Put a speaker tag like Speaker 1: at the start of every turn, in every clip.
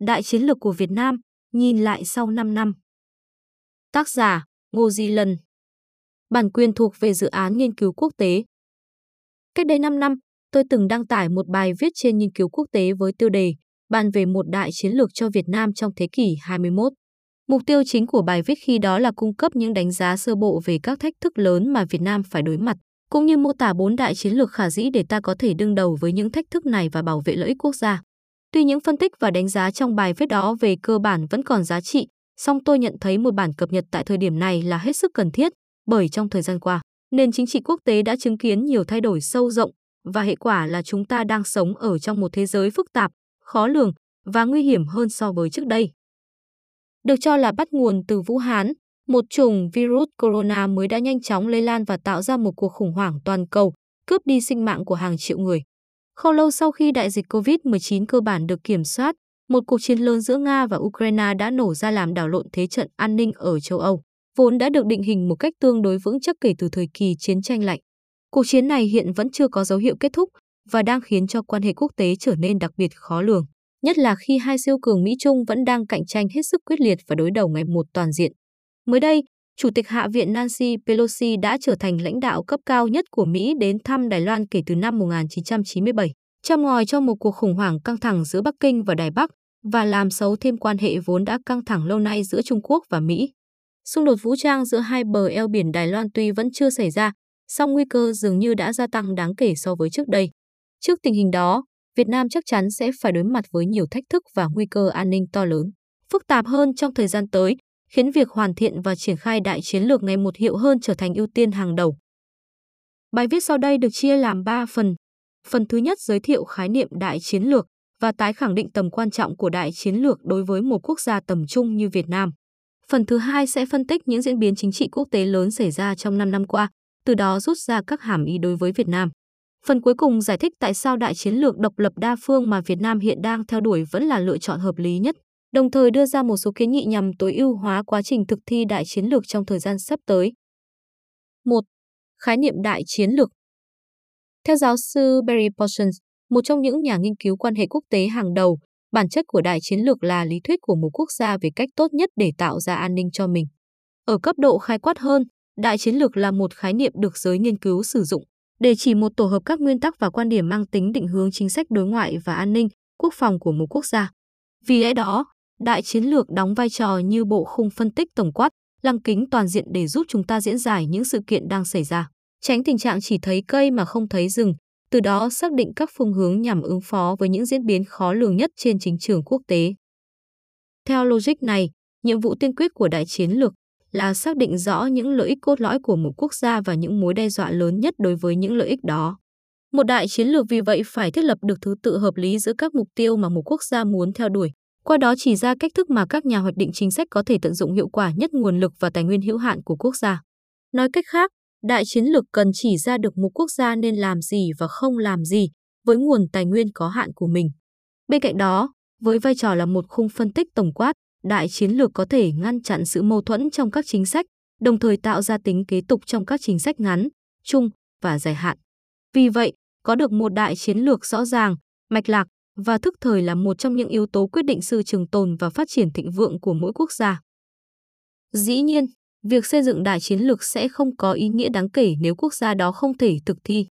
Speaker 1: Đại chiến lược của Việt Nam, nhìn lại sau 5 năm. Tác giả, Ngô Di Lân. Bản quyền thuộc về dự án nghiên cứu quốc tế. Cách đây 5 năm, tôi từng đăng tải một bài viết trên nghiên cứu quốc tế với tiêu đề bàn về một đại chiến lược cho Việt Nam trong thế kỷ 21. Mục tiêu chính của bài viết khi đó là cung cấp những đánh giá sơ bộ về các thách thức lớn mà Việt Nam phải đối mặt, cũng như mô tả bốn đại chiến lược khả dĩ để ta có thể đương đầu với những thách thức này và bảo vệ lợi ích quốc gia. Tuy những phân tích và đánh giá trong bài viết đó về cơ bản vẫn còn giá trị, song tôi nhận thấy một bản cập nhật tại thời điểm này là hết sức cần thiết, bởi trong thời gian qua, nền chính trị quốc tế đã chứng kiến nhiều thay đổi sâu rộng và hệ quả là chúng ta đang sống ở trong một thế giới phức tạp, khó lường và nguy hiểm hơn so với trước đây. Được cho là bắt nguồn từ Vũ Hán, một chủng virus corona mới đã nhanh chóng lây lan và tạo ra một cuộc khủng hoảng toàn cầu, cướp đi sinh mạng của hàng triệu người. Không lâu sau khi đại dịch COVID-19 cơ bản được kiểm soát, một cuộc chiến lớn giữa Nga và Ukraine đã nổ ra làm đảo lộn thế trận an ninh ở châu Âu, vốn đã được định hình một cách tương đối vững chắc kể từ thời kỳ chiến tranh lạnh. Cuộc chiến này hiện vẫn chưa có dấu hiệu kết thúc và đang khiến cho quan hệ quốc tế trở nên đặc biệt khó lường, nhất là khi hai siêu cường Mỹ Trung vẫn đang cạnh tranh hết sức quyết liệt và đối đầu ngày một toàn diện. Mới đây, Chủ tịch Hạ viện Nancy Pelosi đã trở thành lãnh đạo cấp cao nhất của Mỹ đến thăm Đài Loan kể từ năm 1997, châm ngòi cho một cuộc khủng hoảng căng thẳng giữa Bắc Kinh và Đài Bắc và làm xấu thêm quan hệ vốn đã căng thẳng lâu nay giữa Trung Quốc và Mỹ. Xung đột vũ trang giữa hai bờ eo biển Đài Loan tuy vẫn chưa xảy ra, song nguy cơ dường như đã gia tăng đáng kể so với trước đây. Trước tình hình đó, Việt Nam chắc chắn sẽ phải đối mặt với nhiều thách thức và nguy cơ an ninh to lớn, phức tạp hơn trong thời gian tới, khiến việc hoàn thiện và triển khai đại chiến lược ngày một hiệu hơn trở thành ưu tiên hàng đầu. Bài viết sau đây được chia làm 3 phần. Phần thứ nhất giới thiệu khái niệm đại chiến lược và tái khẳng định tầm quan trọng của đại chiến lược đối với một quốc gia tầm trung như Việt Nam. Phần thứ hai sẽ phân tích những diễn biến chính trị quốc tế lớn xảy ra trong 5 năm qua, từ đó rút ra các hàm ý đối với Việt Nam. Phần cuối cùng giải thích tại sao đại chiến lược độc lập đa phương mà Việt Nam hiện đang theo đuổi vẫn là lựa chọn hợp lý nhất đồng thời đưa ra một số kiến nghị nhằm tối ưu hóa quá trình thực thi đại chiến lược trong thời gian sắp tới. 1. Khái niệm đại chiến lược Theo giáo sư Barry Parsons, một trong những nhà nghiên cứu quan hệ quốc tế hàng đầu, bản chất của đại chiến lược là lý thuyết của một quốc gia về cách tốt nhất để tạo ra an ninh cho mình. Ở cấp độ khái quát hơn, đại chiến lược là một khái niệm được giới nghiên cứu sử dụng để chỉ một tổ hợp các nguyên tắc và quan điểm mang tính định hướng chính sách đối ngoại và an ninh, quốc phòng của một quốc gia. Vì lẽ đó, Đại chiến lược đóng vai trò như bộ khung phân tích tổng quát, lăng kính toàn diện để giúp chúng ta diễn giải những sự kiện đang xảy ra, tránh tình trạng chỉ thấy cây mà không thấy rừng, từ đó xác định các phương hướng nhằm ứng phó với những diễn biến khó lường nhất trên chính trường quốc tế. Theo logic này, nhiệm vụ tiên quyết của đại chiến lược là xác định rõ những lợi ích cốt lõi của một quốc gia và những mối đe dọa lớn nhất đối với những lợi ích đó. Một đại chiến lược vì vậy phải thiết lập được thứ tự hợp lý giữa các mục tiêu mà một quốc gia muốn theo đuổi, qua đó chỉ ra cách thức mà các nhà hoạch định chính sách có thể tận dụng hiệu quả nhất nguồn lực và tài nguyên hữu hạn của quốc gia. Nói cách khác, đại chiến lược cần chỉ ra được một quốc gia nên làm gì và không làm gì với nguồn tài nguyên có hạn của mình. Bên cạnh đó, với vai trò là một khung phân tích tổng quát, đại chiến lược có thể ngăn chặn sự mâu thuẫn trong các chính sách, đồng thời tạo ra tính kế tục trong các chính sách ngắn, trung và dài hạn. Vì vậy, có được một đại chiến lược rõ ràng, mạch lạc và thức thời là một trong những yếu tố quyết định sự trường tồn và phát triển thịnh vượng của mỗi quốc gia. Dĩ nhiên, việc xây dựng đại chiến lược sẽ không có ý nghĩa đáng kể nếu quốc gia đó không thể thực thi.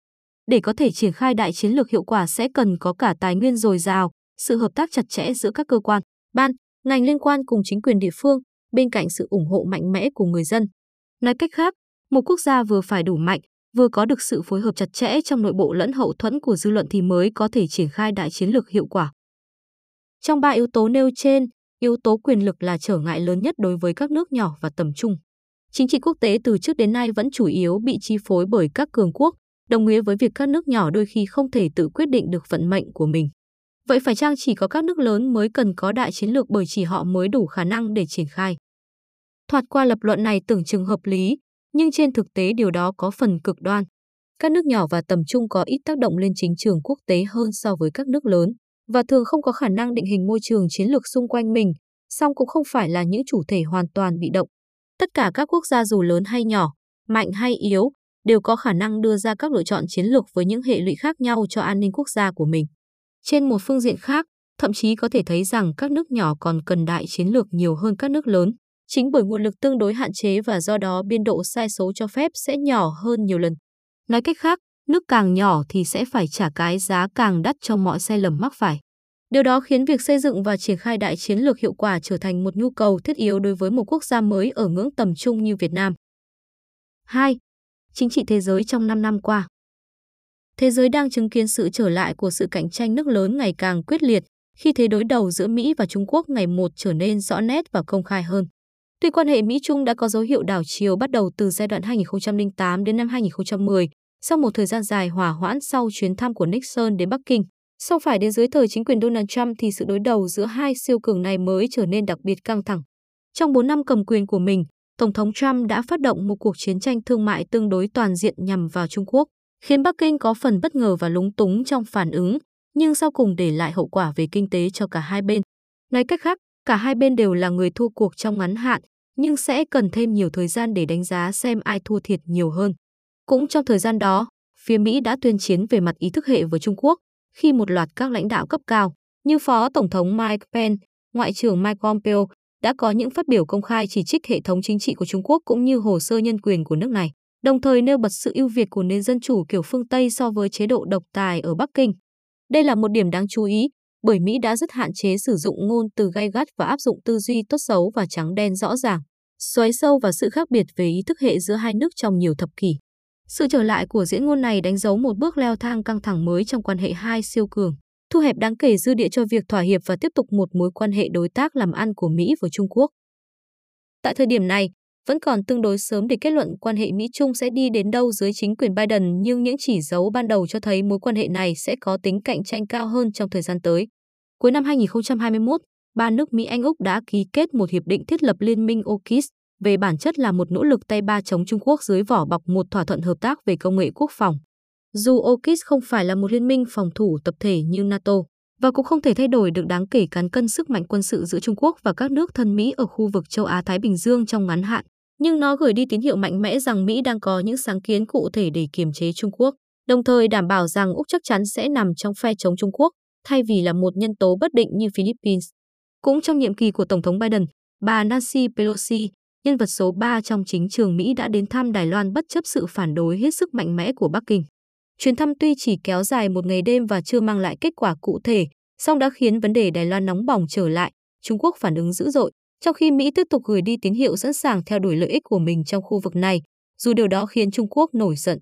Speaker 1: Để có thể triển khai đại chiến lược hiệu quả sẽ cần có cả tài nguyên dồi dào, sự hợp tác chặt chẽ giữa các cơ quan, ban, ngành liên quan cùng chính quyền địa phương, bên cạnh sự ủng hộ mạnh mẽ của người dân. Nói cách khác, một quốc gia vừa phải đủ mạnh, vừa có được sự phối hợp chặt chẽ trong nội bộ lẫn hậu thuẫn của dư luận thì mới có thể triển khai đại chiến lược hiệu quả. Trong ba yếu tố nêu trên, yếu tố quyền lực là trở ngại lớn nhất đối với các nước nhỏ và tầm trung. Chính trị quốc tế từ trước đến nay vẫn chủ yếu bị chi phối bởi các cường quốc, đồng nghĩa với việc các nước nhỏ đôi khi không thể tự quyết định được vận mệnh của mình. Vậy phải chăng chỉ có các nước lớn mới cần có đại chiến lược bởi chỉ họ mới đủ khả năng để triển khai? Thoạt qua lập luận này tưởng chừng hợp lý, nhưng trên thực tế điều đó có phần cực đoan. Các nước nhỏ và tầm trung có ít tác động lên chính trường quốc tế hơn so với các nước lớn và thường không có khả năng định hình môi trường chiến lược xung quanh mình, song cũng không phải là những chủ thể hoàn toàn bị động. Tất cả các quốc gia dù lớn hay nhỏ, mạnh hay yếu, đều có khả năng đưa ra các lựa chọn chiến lược với những hệ lụy khác nhau cho an ninh quốc gia của mình. Trên một phương diện khác, thậm chí có thể thấy rằng các nước nhỏ còn cần đại chiến lược nhiều hơn các nước lớn. Chính bởi nguồn lực tương đối hạn chế và do đó biên độ sai số cho phép sẽ nhỏ hơn nhiều lần. Nói cách khác, nước càng nhỏ thì sẽ phải trả cái giá càng đắt cho mọi sai lầm mắc phải. Điều đó khiến việc xây dựng và triển khai đại chiến lược hiệu quả trở thành một nhu cầu thiết yếu đối với một quốc gia mới ở ngưỡng tầm trung như Việt Nam. 2. Chính trị thế giới trong 5 năm qua Thế giới đang chứng kiến sự trở lại của sự cạnh tranh nước lớn ngày càng quyết liệt khi thế đối đầu giữa Mỹ và Trung Quốc ngày một trở nên rõ nét và công khai hơn. Tuy quan hệ Mỹ-Trung đã có dấu hiệu đảo chiều bắt đầu từ giai đoạn 2008 đến năm 2010, sau một thời gian dài hòa hoãn sau chuyến thăm của Nixon đến Bắc Kinh, sau phải đến dưới thời chính quyền Donald Trump thì sự đối đầu giữa hai siêu cường này mới trở nên đặc biệt căng thẳng. Trong 4 năm cầm quyền của mình, Tổng thống Trump đã phát động một cuộc chiến tranh thương mại tương đối toàn diện nhằm vào Trung Quốc, khiến Bắc Kinh có phần bất ngờ và lúng túng trong phản ứng, nhưng sau cùng để lại hậu quả về kinh tế cho cả hai bên. Nói cách khác, cả hai bên đều là người thua cuộc trong ngắn hạn, nhưng sẽ cần thêm nhiều thời gian để đánh giá xem ai thua thiệt nhiều hơn. Cũng trong thời gian đó, phía Mỹ đã tuyên chiến về mặt ý thức hệ với Trung Quốc, khi một loạt các lãnh đạo cấp cao như Phó Tổng thống Mike Pence, Ngoại trưởng Mike Pompeo đã có những phát biểu công khai chỉ trích hệ thống chính trị của Trung Quốc cũng như hồ sơ nhân quyền của nước này, đồng thời nêu bật sự ưu việt của nền dân chủ kiểu phương Tây so với chế độ độc tài ở Bắc Kinh. Đây là một điểm đáng chú ý, bởi Mỹ đã rất hạn chế sử dụng ngôn từ gay gắt và áp dụng tư duy tốt xấu và trắng đen rõ ràng, xoáy sâu vào sự khác biệt về ý thức hệ giữa hai nước trong nhiều thập kỷ. Sự trở lại của diễn ngôn này đánh dấu một bước leo thang căng thẳng mới trong quan hệ hai siêu cường, thu hẹp đáng kể dư địa cho việc thỏa hiệp và tiếp tục một mối quan hệ đối tác làm ăn của Mỹ với Trung Quốc. Tại thời điểm này, vẫn còn tương đối sớm để kết luận quan hệ Mỹ-Trung sẽ đi đến đâu dưới chính quyền Biden nhưng những chỉ dấu ban đầu cho thấy mối quan hệ này sẽ có tính cạnh tranh cao hơn trong thời gian tới. Cuối năm 2021, ba nước Mỹ Anh Úc đã ký kết một hiệp định thiết lập liên minh AUKUS về bản chất là một nỗ lực tay ba chống Trung Quốc dưới vỏ bọc một thỏa thuận hợp tác về công nghệ quốc phòng. Dù AUKUS không phải là một liên minh phòng thủ tập thể như NATO và cũng không thể thay đổi được đáng kể cán cân sức mạnh quân sự giữa Trung Quốc và các nước thân Mỹ ở khu vực châu Á-Thái Bình Dương trong ngắn hạn, nhưng nó gửi đi tín hiệu mạnh mẽ rằng Mỹ đang có những sáng kiến cụ thể để kiềm chế Trung Quốc, đồng thời đảm bảo rằng Úc chắc chắn sẽ nằm trong phe chống Trung Quốc thay vì là một nhân tố bất định như Philippines. Cũng trong nhiệm kỳ của Tổng thống Biden, bà Nancy Pelosi, nhân vật số 3 trong chính trường Mỹ đã đến thăm Đài Loan bất chấp sự phản đối hết sức mạnh mẽ của Bắc Kinh. Chuyến thăm tuy chỉ kéo dài một ngày đêm và chưa mang lại kết quả cụ thể, song đã khiến vấn đề Đài Loan nóng bỏng trở lại, Trung Quốc phản ứng dữ dội, trong khi Mỹ tiếp tục gửi đi tín hiệu sẵn sàng theo đuổi lợi ích của mình trong khu vực này, dù điều đó khiến Trung Quốc nổi giận.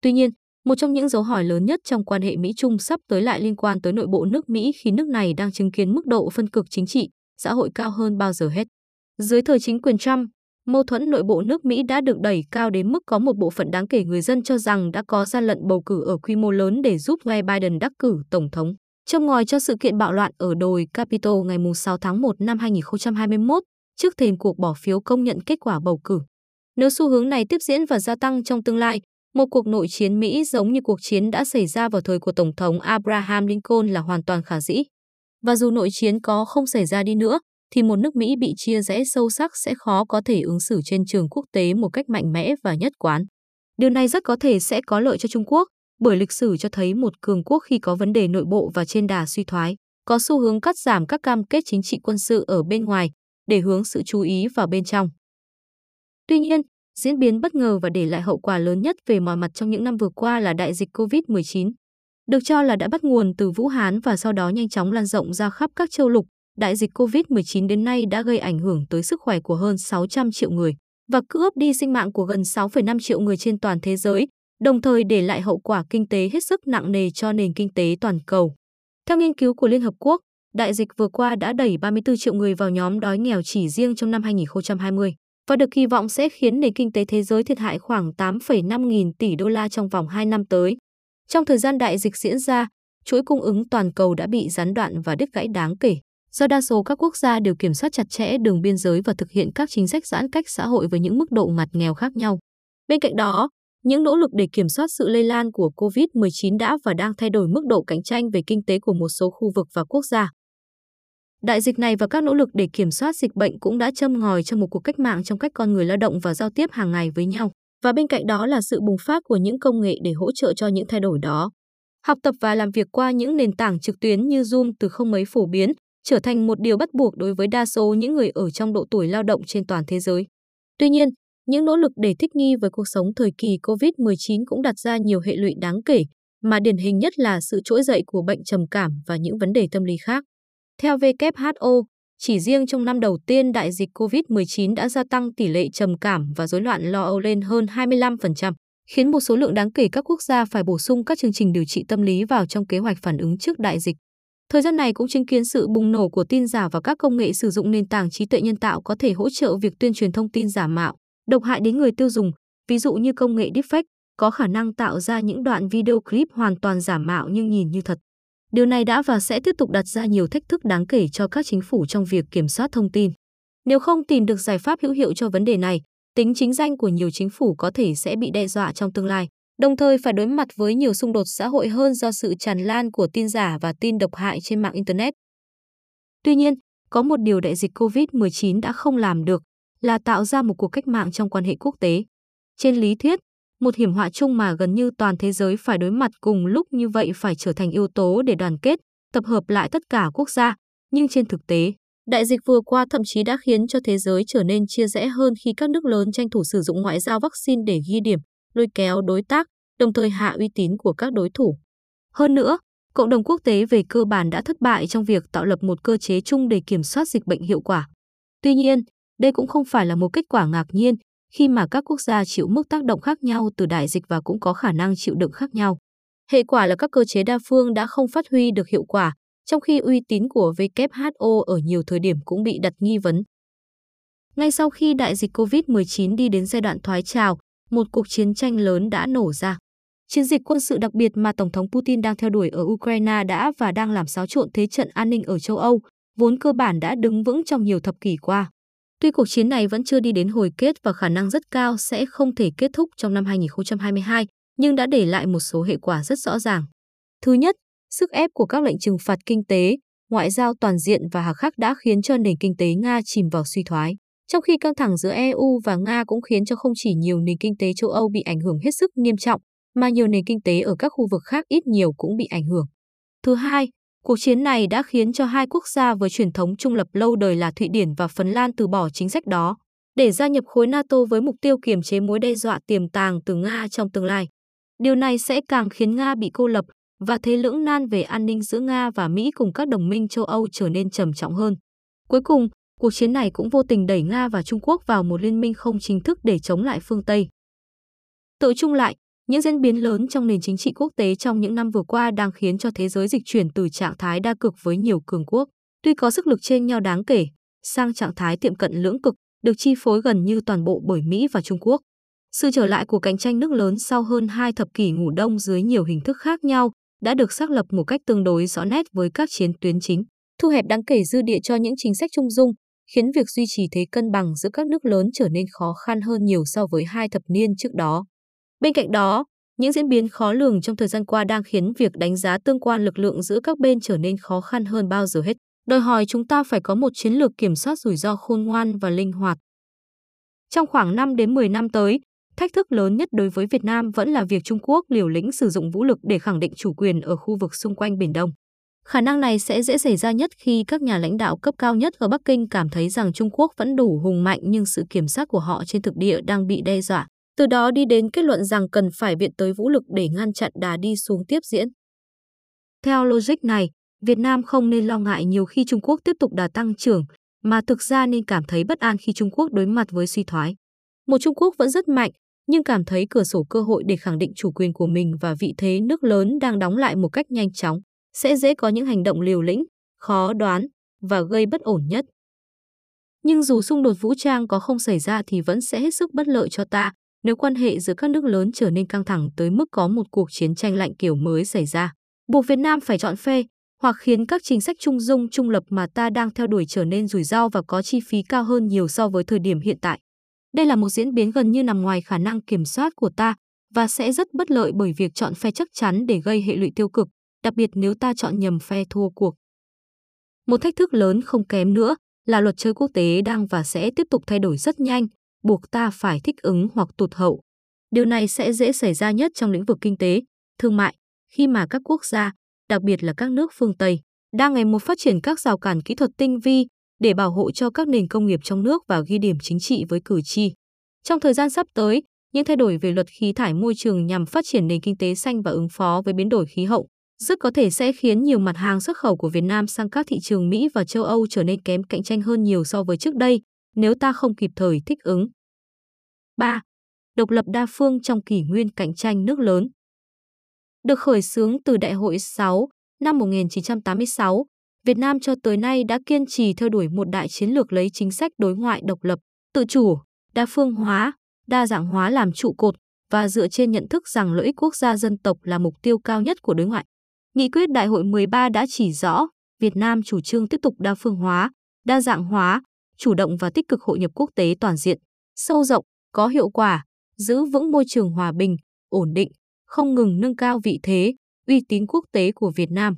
Speaker 1: Tuy nhiên, một trong những dấu hỏi lớn nhất trong quan hệ Mỹ-Trung sắp tới lại liên quan tới nội bộ nước Mỹ khi nước này đang chứng kiến mức độ phân cực chính trị, xã hội cao hơn bao giờ hết. Dưới thời chính quyền Trump, mâu thuẫn nội bộ nước Mỹ đã được đẩy cao đến mức có một bộ phận đáng kể người dân cho rằng đã có gian lận bầu cử ở quy mô lớn để giúp Joe Biden đắc cử tổng thống. Trong ngòi cho sự kiện bạo loạn ở đồi Capitol ngày 6 tháng 1 năm 2021, trước thềm cuộc bỏ phiếu công nhận kết quả bầu cử. Nếu xu hướng này tiếp diễn và gia tăng trong tương lai, một cuộc nội chiến Mỹ giống như cuộc chiến đã xảy ra vào thời của Tổng thống Abraham Lincoln là hoàn toàn khả dĩ. Và dù nội chiến có không xảy ra đi nữa, thì một nước Mỹ bị chia rẽ sâu sắc sẽ khó có thể ứng xử trên trường quốc tế một cách mạnh mẽ và nhất quán. Điều này rất có thể sẽ có lợi cho Trung Quốc, bởi lịch sử cho thấy một cường quốc khi có vấn đề nội bộ và trên đà suy thoái, có xu hướng cắt giảm các cam kết chính trị quân sự ở bên ngoài để hướng sự chú ý vào bên trong. Tuy nhiên, diễn biến bất ngờ và để lại hậu quả lớn nhất về mọi mặt trong những năm vừa qua là đại dịch COVID-19. Được cho là đã bắt nguồn từ Vũ Hán và sau đó nhanh chóng lan rộng ra khắp các châu lục, đại dịch COVID-19 đến nay đã gây ảnh hưởng tới sức khỏe của hơn 600 triệu người và cướp đi sinh mạng của gần 6,5 triệu người trên toàn thế giới, đồng thời để lại hậu quả kinh tế hết sức nặng nề cho nền kinh tế toàn cầu. Theo nghiên cứu của Liên Hợp Quốc, đại dịch vừa qua đã đẩy 34 triệu người vào nhóm đói nghèo chỉ riêng trong năm 2020 và được kỳ vọng sẽ khiến nền kinh tế thế giới thiệt hại khoảng 8,5 nghìn tỷ đô la trong vòng 2 năm tới. Trong thời gian đại dịch diễn ra, chuỗi cung ứng toàn cầu đã bị gián đoạn và đứt gãy đáng kể, do đa số các quốc gia đều kiểm soát chặt chẽ đường biên giới và thực hiện các chính sách giãn cách xã hội với những mức độ ngặt nghèo khác nhau. Bên cạnh đó, những nỗ lực để kiểm soát sự lây lan của COVID-19 đã và đang thay đổi mức độ cạnh tranh về kinh tế của một số khu vực và quốc gia. Đại dịch này và các nỗ lực để kiểm soát dịch bệnh cũng đã châm ngòi cho một cuộc cách mạng trong cách con người lao động và giao tiếp hàng ngày với nhau. Và bên cạnh đó là sự bùng phát của những công nghệ để hỗ trợ cho những thay đổi đó. Học tập và làm việc qua những nền tảng trực tuyến như Zoom từ không mấy phổ biến, trở thành một điều bắt buộc đối với đa số những người ở trong độ tuổi lao động trên toàn thế giới. Tuy nhiên, những nỗ lực để thích nghi với cuộc sống thời kỳ COVID-19 cũng đặt ra nhiều hệ lụy đáng kể, mà điển hình nhất là sự trỗi dậy của bệnh trầm cảm và những vấn đề tâm lý khác. Theo WHO, chỉ riêng trong năm đầu tiên đại dịch COVID-19 đã gia tăng tỷ lệ trầm cảm và rối loạn lo âu lên hơn 25%, khiến một số lượng đáng kể các quốc gia phải bổ sung các chương trình điều trị tâm lý vào trong kế hoạch phản ứng trước đại dịch. Thời gian này cũng chứng kiến sự bùng nổ của tin giả và các công nghệ sử dụng nền tảng trí tuệ nhân tạo có thể hỗ trợ việc tuyên truyền thông tin giả mạo, độc hại đến người tiêu dùng, ví dụ như công nghệ deepfake có khả năng tạo ra những đoạn video clip hoàn toàn giả mạo nhưng nhìn như thật. Điều này đã và sẽ tiếp tục đặt ra nhiều thách thức đáng kể cho các chính phủ trong việc kiểm soát thông tin. Nếu không tìm được giải pháp hữu hiệu cho vấn đề này, tính chính danh của nhiều chính phủ có thể sẽ bị đe dọa trong tương lai, đồng thời phải đối mặt với nhiều xung đột xã hội hơn do sự tràn lan của tin giả và tin độc hại trên mạng Internet. Tuy nhiên, có một điều đại dịch COVID-19 đã không làm được là tạo ra một cuộc cách mạng trong quan hệ quốc tế. Trên lý thuyết, một hiểm họa chung mà gần như toàn thế giới phải đối mặt cùng lúc như vậy phải trở thành yếu tố để đoàn kết, tập hợp lại tất cả quốc gia, nhưng trên thực tế, đại dịch vừa qua thậm chí đã khiến cho thế giới trở nên chia rẽ hơn khi các nước lớn tranh thủ sử dụng ngoại giao vaccine để ghi điểm, lôi kéo đối tác, đồng thời hạ uy tín của các đối thủ. Hơn nữa, cộng đồng quốc tế về cơ bản đã thất bại trong việc tạo lập một cơ chế chung để kiểm soát dịch bệnh hiệu quả. Tuy nhiên, đây cũng không phải là một kết quả ngạc nhiên khi mà các quốc gia chịu mức tác động khác nhau từ đại dịch và cũng có khả năng chịu đựng khác nhau. Hệ quả là các cơ chế đa phương đã không phát huy được hiệu quả, trong khi uy tín của WHO ở nhiều thời điểm cũng bị đặt nghi vấn. Ngay sau khi đại dịch COVID-19 đi đến giai đoạn thoái trào, một cuộc chiến tranh lớn đã nổ ra. Chiến dịch quân sự đặc biệt mà Tổng thống Putin đang theo đuổi ở Ukraine đã và đang làm xáo trộn thế trận an ninh ở châu Âu, vốn cơ bản đã đứng vững trong nhiều thập kỷ qua. Tuy cuộc chiến này vẫn chưa đi đến hồi kết và khả năng rất cao sẽ không thể kết thúc trong năm 2022, nhưng đã để lại một số hệ quả rất rõ ràng. Thứ nhất, sức ép của các lệnh trừng phạt kinh tế, ngoại giao toàn diện và hà khắc đã khiến cho nền kinh tế Nga chìm vào suy thoái. Trong khi căng thẳng giữa EU và Nga cũng khiến cho không chỉ nhiều nền kinh tế châu Âu bị ảnh hưởng hết sức nghiêm trọng, mà nhiều nền kinh tế ở các khu vực khác ít nhiều cũng bị ảnh hưởng. Thứ hai, Cuộc chiến này đã khiến cho hai quốc gia với truyền thống trung lập lâu đời là Thụy Điển và Phần Lan từ bỏ chính sách đó để gia nhập khối NATO với mục tiêu kiềm chế mối đe dọa tiềm tàng từ Nga trong tương lai. Điều này sẽ càng khiến Nga bị cô lập và thế lưỡng nan về an ninh giữa Nga và Mỹ cùng các đồng minh châu Âu trở nên trầm trọng hơn. Cuối cùng, cuộc chiến này cũng vô tình đẩy Nga và Trung Quốc vào một liên minh không chính thức để chống lại phương Tây. Tự chung lại, những diễn biến lớn trong nền chính trị quốc tế trong những năm vừa qua đang khiến cho thế giới dịch chuyển từ trạng thái đa cực với nhiều cường quốc, tuy có sức lực trên nhau đáng kể, sang trạng thái tiệm cận lưỡng cực, được chi phối gần như toàn bộ bởi Mỹ và Trung Quốc. Sự trở lại của cạnh tranh nước lớn sau hơn hai thập kỷ ngủ đông dưới nhiều hình thức khác nhau đã được xác lập một cách tương đối rõ nét với các chiến tuyến chính, thu hẹp đáng kể dư địa cho những chính sách trung dung, khiến việc duy trì thế cân bằng giữa các nước lớn trở nên khó khăn hơn nhiều so với hai thập niên trước đó. Bên cạnh đó, những diễn biến khó lường trong thời gian qua đang khiến việc đánh giá tương quan lực lượng giữa các bên trở nên khó khăn hơn bao giờ hết, đòi hỏi chúng ta phải có một chiến lược kiểm soát rủi ro khôn ngoan và linh hoạt. Trong khoảng 5 đến 10 năm tới, thách thức lớn nhất đối với Việt Nam vẫn là việc Trung Quốc liều lĩnh sử dụng vũ lực để khẳng định chủ quyền ở khu vực xung quanh Biển Đông. Khả năng này sẽ dễ xảy ra nhất khi các nhà lãnh đạo cấp cao nhất ở Bắc Kinh cảm thấy rằng Trung Quốc vẫn đủ hùng mạnh nhưng sự kiểm soát của họ trên thực địa đang bị đe dọa từ đó đi đến kết luận rằng cần phải viện tới vũ lực để ngăn chặn đà đi xuống tiếp diễn. Theo logic này, Việt Nam không nên lo ngại nhiều khi Trung Quốc tiếp tục đà tăng trưởng, mà thực ra nên cảm thấy bất an khi Trung Quốc đối mặt với suy thoái. Một Trung Quốc vẫn rất mạnh, nhưng cảm thấy cửa sổ cơ hội để khẳng định chủ quyền của mình và vị thế nước lớn đang đóng lại một cách nhanh chóng, sẽ dễ có những hành động liều lĩnh, khó đoán và gây bất ổn nhất. Nhưng dù xung đột vũ trang có không xảy ra thì vẫn sẽ hết sức bất lợi cho ta, nếu quan hệ giữa các nước lớn trở nên căng thẳng tới mức có một cuộc chiến tranh lạnh kiểu mới xảy ra. Buộc Việt Nam phải chọn phe, hoặc khiến các chính sách trung dung trung lập mà ta đang theo đuổi trở nên rủi ro và có chi phí cao hơn nhiều so với thời điểm hiện tại. Đây là một diễn biến gần như nằm ngoài khả năng kiểm soát của ta và sẽ rất bất lợi bởi việc chọn phe chắc chắn để gây hệ lụy tiêu cực, đặc biệt nếu ta chọn nhầm phe thua cuộc. Một thách thức lớn không kém nữa là luật chơi quốc tế đang và sẽ tiếp tục thay đổi rất nhanh, buộc ta phải thích ứng hoặc tụt hậu. Điều này sẽ dễ xảy ra nhất trong lĩnh vực kinh tế, thương mại, khi mà các quốc gia, đặc biệt là các nước phương Tây, đang ngày một phát triển các rào cản kỹ thuật tinh vi để bảo hộ cho các nền công nghiệp trong nước và ghi điểm chính trị với cử tri. Trong thời gian sắp tới, những thay đổi về luật khí thải môi trường nhằm phát triển nền kinh tế xanh và ứng phó với biến đổi khí hậu rất có thể sẽ khiến nhiều mặt hàng xuất khẩu của Việt Nam sang các thị trường Mỹ và châu Âu trở nên kém cạnh tranh hơn nhiều so với trước đây nếu ta không kịp thời thích ứng. 3. Độc lập đa phương trong kỷ nguyên cạnh tranh nước lớn Được khởi xướng từ Đại hội 6 năm 1986, Việt Nam cho tới nay đã kiên trì theo đuổi một đại chiến lược lấy chính sách đối ngoại độc lập, tự chủ, đa phương hóa, đa dạng hóa làm trụ cột và dựa trên nhận thức rằng lợi ích quốc gia dân tộc là mục tiêu cao nhất của đối ngoại. Nghị quyết Đại hội 13 đã chỉ rõ Việt Nam chủ trương tiếp tục đa phương hóa, đa dạng hóa, chủ động và tích cực hội nhập quốc tế toàn diện, sâu rộng, có hiệu quả, giữ vững môi trường hòa bình, ổn định, không ngừng nâng cao vị thế, uy tín quốc tế của Việt Nam.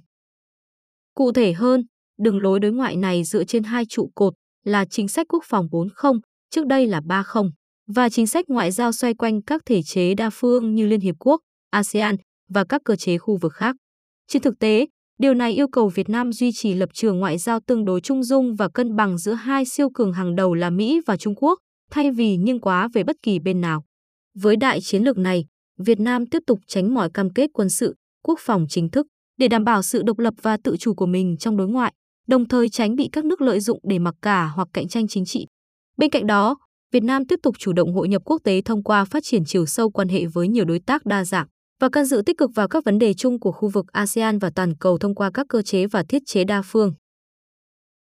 Speaker 1: Cụ thể hơn, đường lối đối ngoại này dựa trên hai trụ cột là chính sách quốc phòng 40, trước đây là 30, và chính sách ngoại giao xoay quanh các thể chế đa phương như Liên Hiệp Quốc, ASEAN và các cơ chế khu vực khác. Trên thực tế, điều này yêu cầu Việt Nam duy trì lập trường ngoại giao tương đối trung dung và cân bằng giữa hai siêu cường hàng đầu là Mỹ và Trung Quốc, thay vì nghiêng quá về bất kỳ bên nào. Với đại chiến lược này, Việt Nam tiếp tục tránh mọi cam kết quân sự, quốc phòng chính thức để đảm bảo sự độc lập và tự chủ của mình trong đối ngoại, đồng thời tránh bị các nước lợi dụng để mặc cả hoặc cạnh tranh chính trị. Bên cạnh đó, Việt Nam tiếp tục chủ động hội nhập quốc tế thông qua phát triển chiều sâu quan hệ với nhiều đối tác đa dạng và can dự tích cực vào các vấn đề chung của khu vực ASEAN và toàn cầu thông qua các cơ chế và thiết chế đa phương.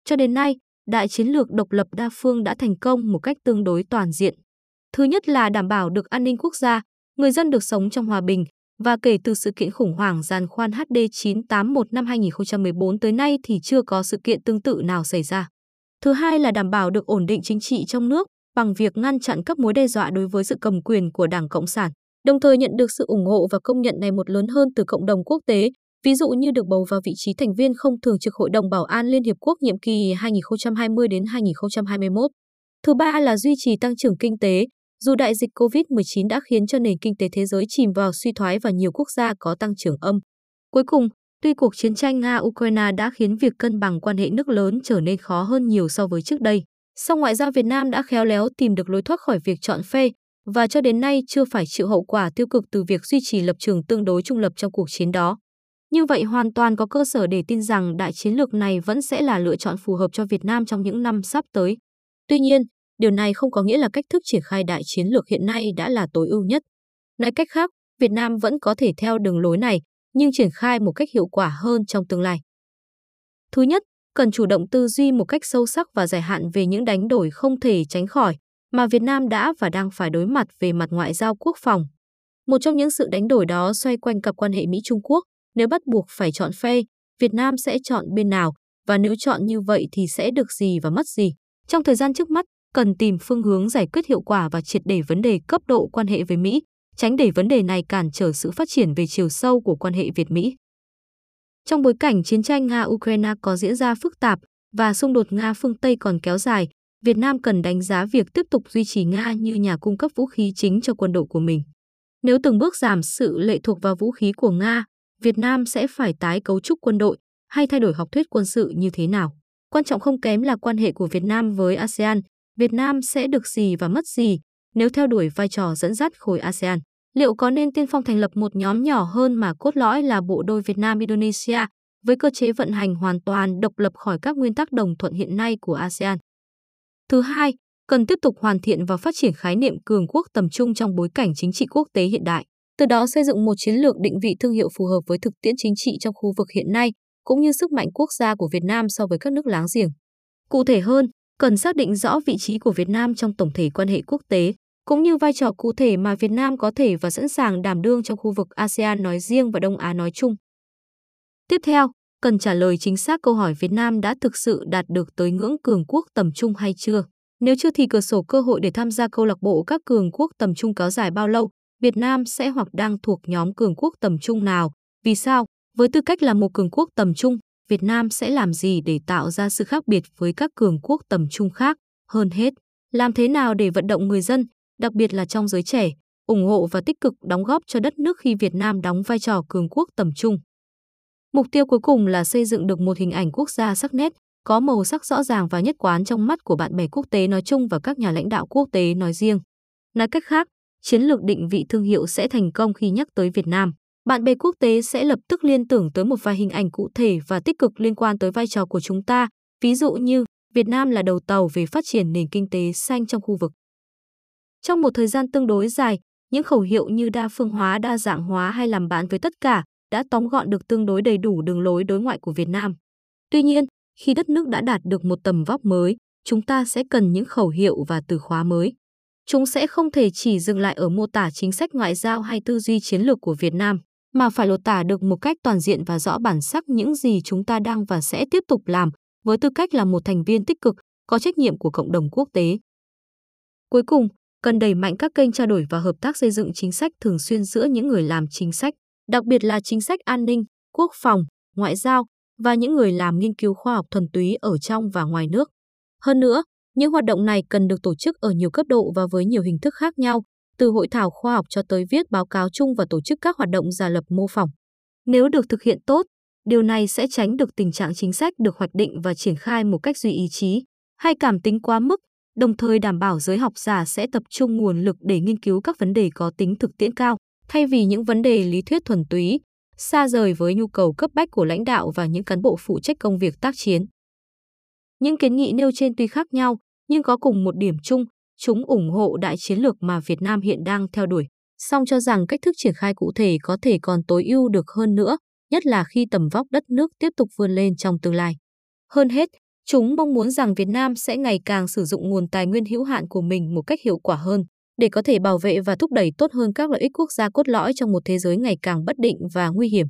Speaker 1: Cho đến nay, đại chiến lược độc lập đa phương đã thành công một cách tương đối toàn diện. Thứ nhất là đảm bảo được an ninh quốc gia, người dân được sống trong hòa bình, và kể từ sự kiện khủng hoảng giàn khoan HD 981 năm 2014 tới nay thì chưa có sự kiện tương tự nào xảy ra. Thứ hai là đảm bảo được ổn định chính trị trong nước bằng việc ngăn chặn các mối đe dọa đối với sự cầm quyền của Đảng Cộng sản, đồng thời nhận được sự ủng hộ và công nhận ngày một lớn hơn từ cộng đồng quốc tế, ví dụ như được bầu vào vị trí thành viên không thường trực Hội đồng Bảo an Liên Hiệp Quốc nhiệm kỳ 2020 đến 2021. Thứ ba là duy trì tăng trưởng kinh tế, dù đại dịch COVID-19 đã khiến cho nền kinh tế thế giới chìm vào suy thoái và nhiều quốc gia có tăng trưởng âm. Cuối cùng, tuy cuộc chiến tranh Nga-Ukraine đã khiến việc cân bằng quan hệ nước lớn trở nên khó hơn nhiều so với trước đây, song ngoại giao Việt Nam đã khéo léo tìm được lối thoát khỏi việc chọn phe và cho đến nay chưa phải chịu hậu quả tiêu cực từ việc duy trì lập trường tương đối trung lập trong cuộc chiến đó. Như vậy hoàn toàn có cơ sở để tin rằng đại chiến lược này vẫn sẽ là lựa chọn phù hợp cho Việt Nam trong những năm sắp tới. Tuy nhiên, điều này không có nghĩa là cách thức triển khai đại chiến lược hiện nay đã là tối ưu nhất. Nói cách khác, Việt Nam vẫn có thể theo đường lối này, nhưng triển khai một cách hiệu quả hơn trong tương lai. Thứ nhất, cần chủ động tư duy một cách sâu sắc và dài hạn về những đánh đổi không thể tránh khỏi mà Việt Nam đã và đang phải đối mặt về mặt ngoại giao quốc phòng. Một trong những sự đánh đổi đó xoay quanh cặp quan hệ Mỹ-Trung Quốc. Nếu bắt buộc phải chọn phe, Việt Nam sẽ chọn bên nào và nếu chọn như vậy thì sẽ được gì và mất gì. Trong thời gian trước mắt, cần tìm phương hướng giải quyết hiệu quả và triệt để vấn đề cấp độ quan hệ với Mỹ, tránh để vấn đề này cản trở sự phát triển về chiều sâu của quan hệ Việt-Mỹ. Trong bối cảnh chiến tranh Nga-Ukraine có diễn ra phức tạp và xung đột Nga phương Tây còn kéo dài, Việt Nam cần đánh giá việc tiếp tục duy trì Nga như nhà cung cấp vũ khí chính cho quân đội của mình. Nếu từng bước giảm sự lệ thuộc vào vũ khí của Nga, Việt Nam sẽ phải tái cấu trúc quân đội hay thay đổi học thuyết quân sự như thế nào. Quan trọng không kém là quan hệ của Việt Nam với ASEAN. Việt Nam sẽ được gì và mất gì nếu theo đuổi vai trò dẫn dắt khối ASEAN. Liệu có nên tiên phong thành lập một nhóm nhỏ hơn mà cốt lõi là bộ đôi Việt Nam-Indonesia với cơ chế vận hành hoàn toàn độc lập khỏi các nguyên tắc đồng thuận hiện nay của ASEAN? Thứ hai, cần tiếp tục hoàn thiện và phát triển khái niệm cường quốc tầm trung trong bối cảnh chính trị quốc tế hiện đại, từ đó xây dựng một chiến lược định vị thương hiệu phù hợp với thực tiễn chính trị trong khu vực hiện nay, cũng như sức mạnh quốc gia của Việt Nam so với các nước láng giềng. Cụ thể hơn, cần xác định rõ vị trí của Việt Nam trong tổng thể quan hệ quốc tế, cũng như vai trò cụ thể mà Việt Nam có thể và sẵn sàng đảm đương trong khu vực ASEAN nói riêng và Đông Á nói chung. Tiếp theo, cần trả lời chính xác câu hỏi Việt Nam đã thực sự đạt được tới ngưỡng cường quốc tầm trung hay chưa. Nếu chưa thì cửa sổ cơ hội để tham gia câu lạc bộ các cường quốc tầm trung kéo dài bao lâu, Việt Nam sẽ hoặc đang thuộc nhóm cường quốc tầm trung nào, vì sao? Với tư cách là một cường quốc tầm trung, Việt Nam sẽ làm gì để tạo ra sự khác biệt với các cường quốc tầm trung khác? Hơn hết, làm thế nào để vận động người dân, đặc biệt là trong giới trẻ, ủng hộ và tích cực đóng góp cho đất nước khi Việt Nam đóng vai trò cường quốc tầm trung. Mục tiêu cuối cùng là xây dựng được một hình ảnh quốc gia sắc nét, có màu sắc rõ ràng và nhất quán trong mắt của bạn bè quốc tế nói chung và các nhà lãnh đạo quốc tế nói riêng. Nói cách khác, chiến lược định vị thương hiệu sẽ thành công khi nhắc tới Việt Nam. Bạn bè quốc tế sẽ lập tức liên tưởng tới một vài hình ảnh cụ thể và tích cực liên quan tới vai trò của chúng ta, ví dụ như Việt Nam là đầu tàu về phát triển nền kinh tế xanh trong khu vực. Trong một thời gian tương đối dài, những khẩu hiệu như đa phương hóa, đa dạng hóa hay làm bạn với tất cả đã tóm gọn được tương đối đầy đủ đường lối đối ngoại của Việt Nam. Tuy nhiên, khi đất nước đã đạt được một tầm vóc mới, chúng ta sẽ cần những khẩu hiệu và từ khóa mới. Chúng sẽ không thể chỉ dừng lại ở mô tả chính sách ngoại giao hay tư duy chiến lược của Việt Nam, mà phải lột tả được một cách toàn diện và rõ bản sắc những gì chúng ta đang và sẽ tiếp tục làm với tư cách là một thành viên tích cực, có trách nhiệm của cộng đồng quốc tế. Cuối cùng, cần đẩy mạnh các kênh trao đổi và hợp tác xây dựng chính sách thường xuyên giữa những người làm chính sách, đặc biệt là chính sách an ninh, quốc phòng, ngoại giao và những người làm nghiên cứu khoa học thuần túy ở trong và ngoài nước. Hơn nữa, những hoạt động này cần được tổ chức ở nhiều cấp độ và với nhiều hình thức khác nhau, từ hội thảo khoa học cho tới viết báo cáo chung và tổ chức các hoạt động giả lập mô phỏng. Nếu được thực hiện tốt, điều này sẽ tránh được tình trạng chính sách được hoạch định và triển khai một cách duy ý chí hay cảm tính quá mức, đồng thời đảm bảo giới học giả sẽ tập trung nguồn lực để nghiên cứu các vấn đề có tính thực tiễn cao, thay vì những vấn đề lý thuyết thuần túy, xa rời với nhu cầu cấp bách của lãnh đạo và những cán bộ phụ trách công việc tác chiến. Những kiến nghị nêu trên tuy khác nhau, nhưng có cùng một điểm chung, chúng ủng hộ đại chiến lược mà Việt Nam hiện đang theo đuổi, song cho rằng cách thức triển khai cụ thể có thể còn tối ưu được hơn nữa, nhất là khi tầm vóc đất nước tiếp tục vươn lên trong tương lai. Hơn hết, chúng mong muốn rằng Việt Nam sẽ ngày càng sử dụng nguồn tài nguyên hữu hạn của mình một cách hiệu quả hơn, để có thể bảo vệ và thúc đẩy tốt hơn các lợi ích quốc gia cốt lõi trong một thế giới ngày càng bất định và nguy hiểm.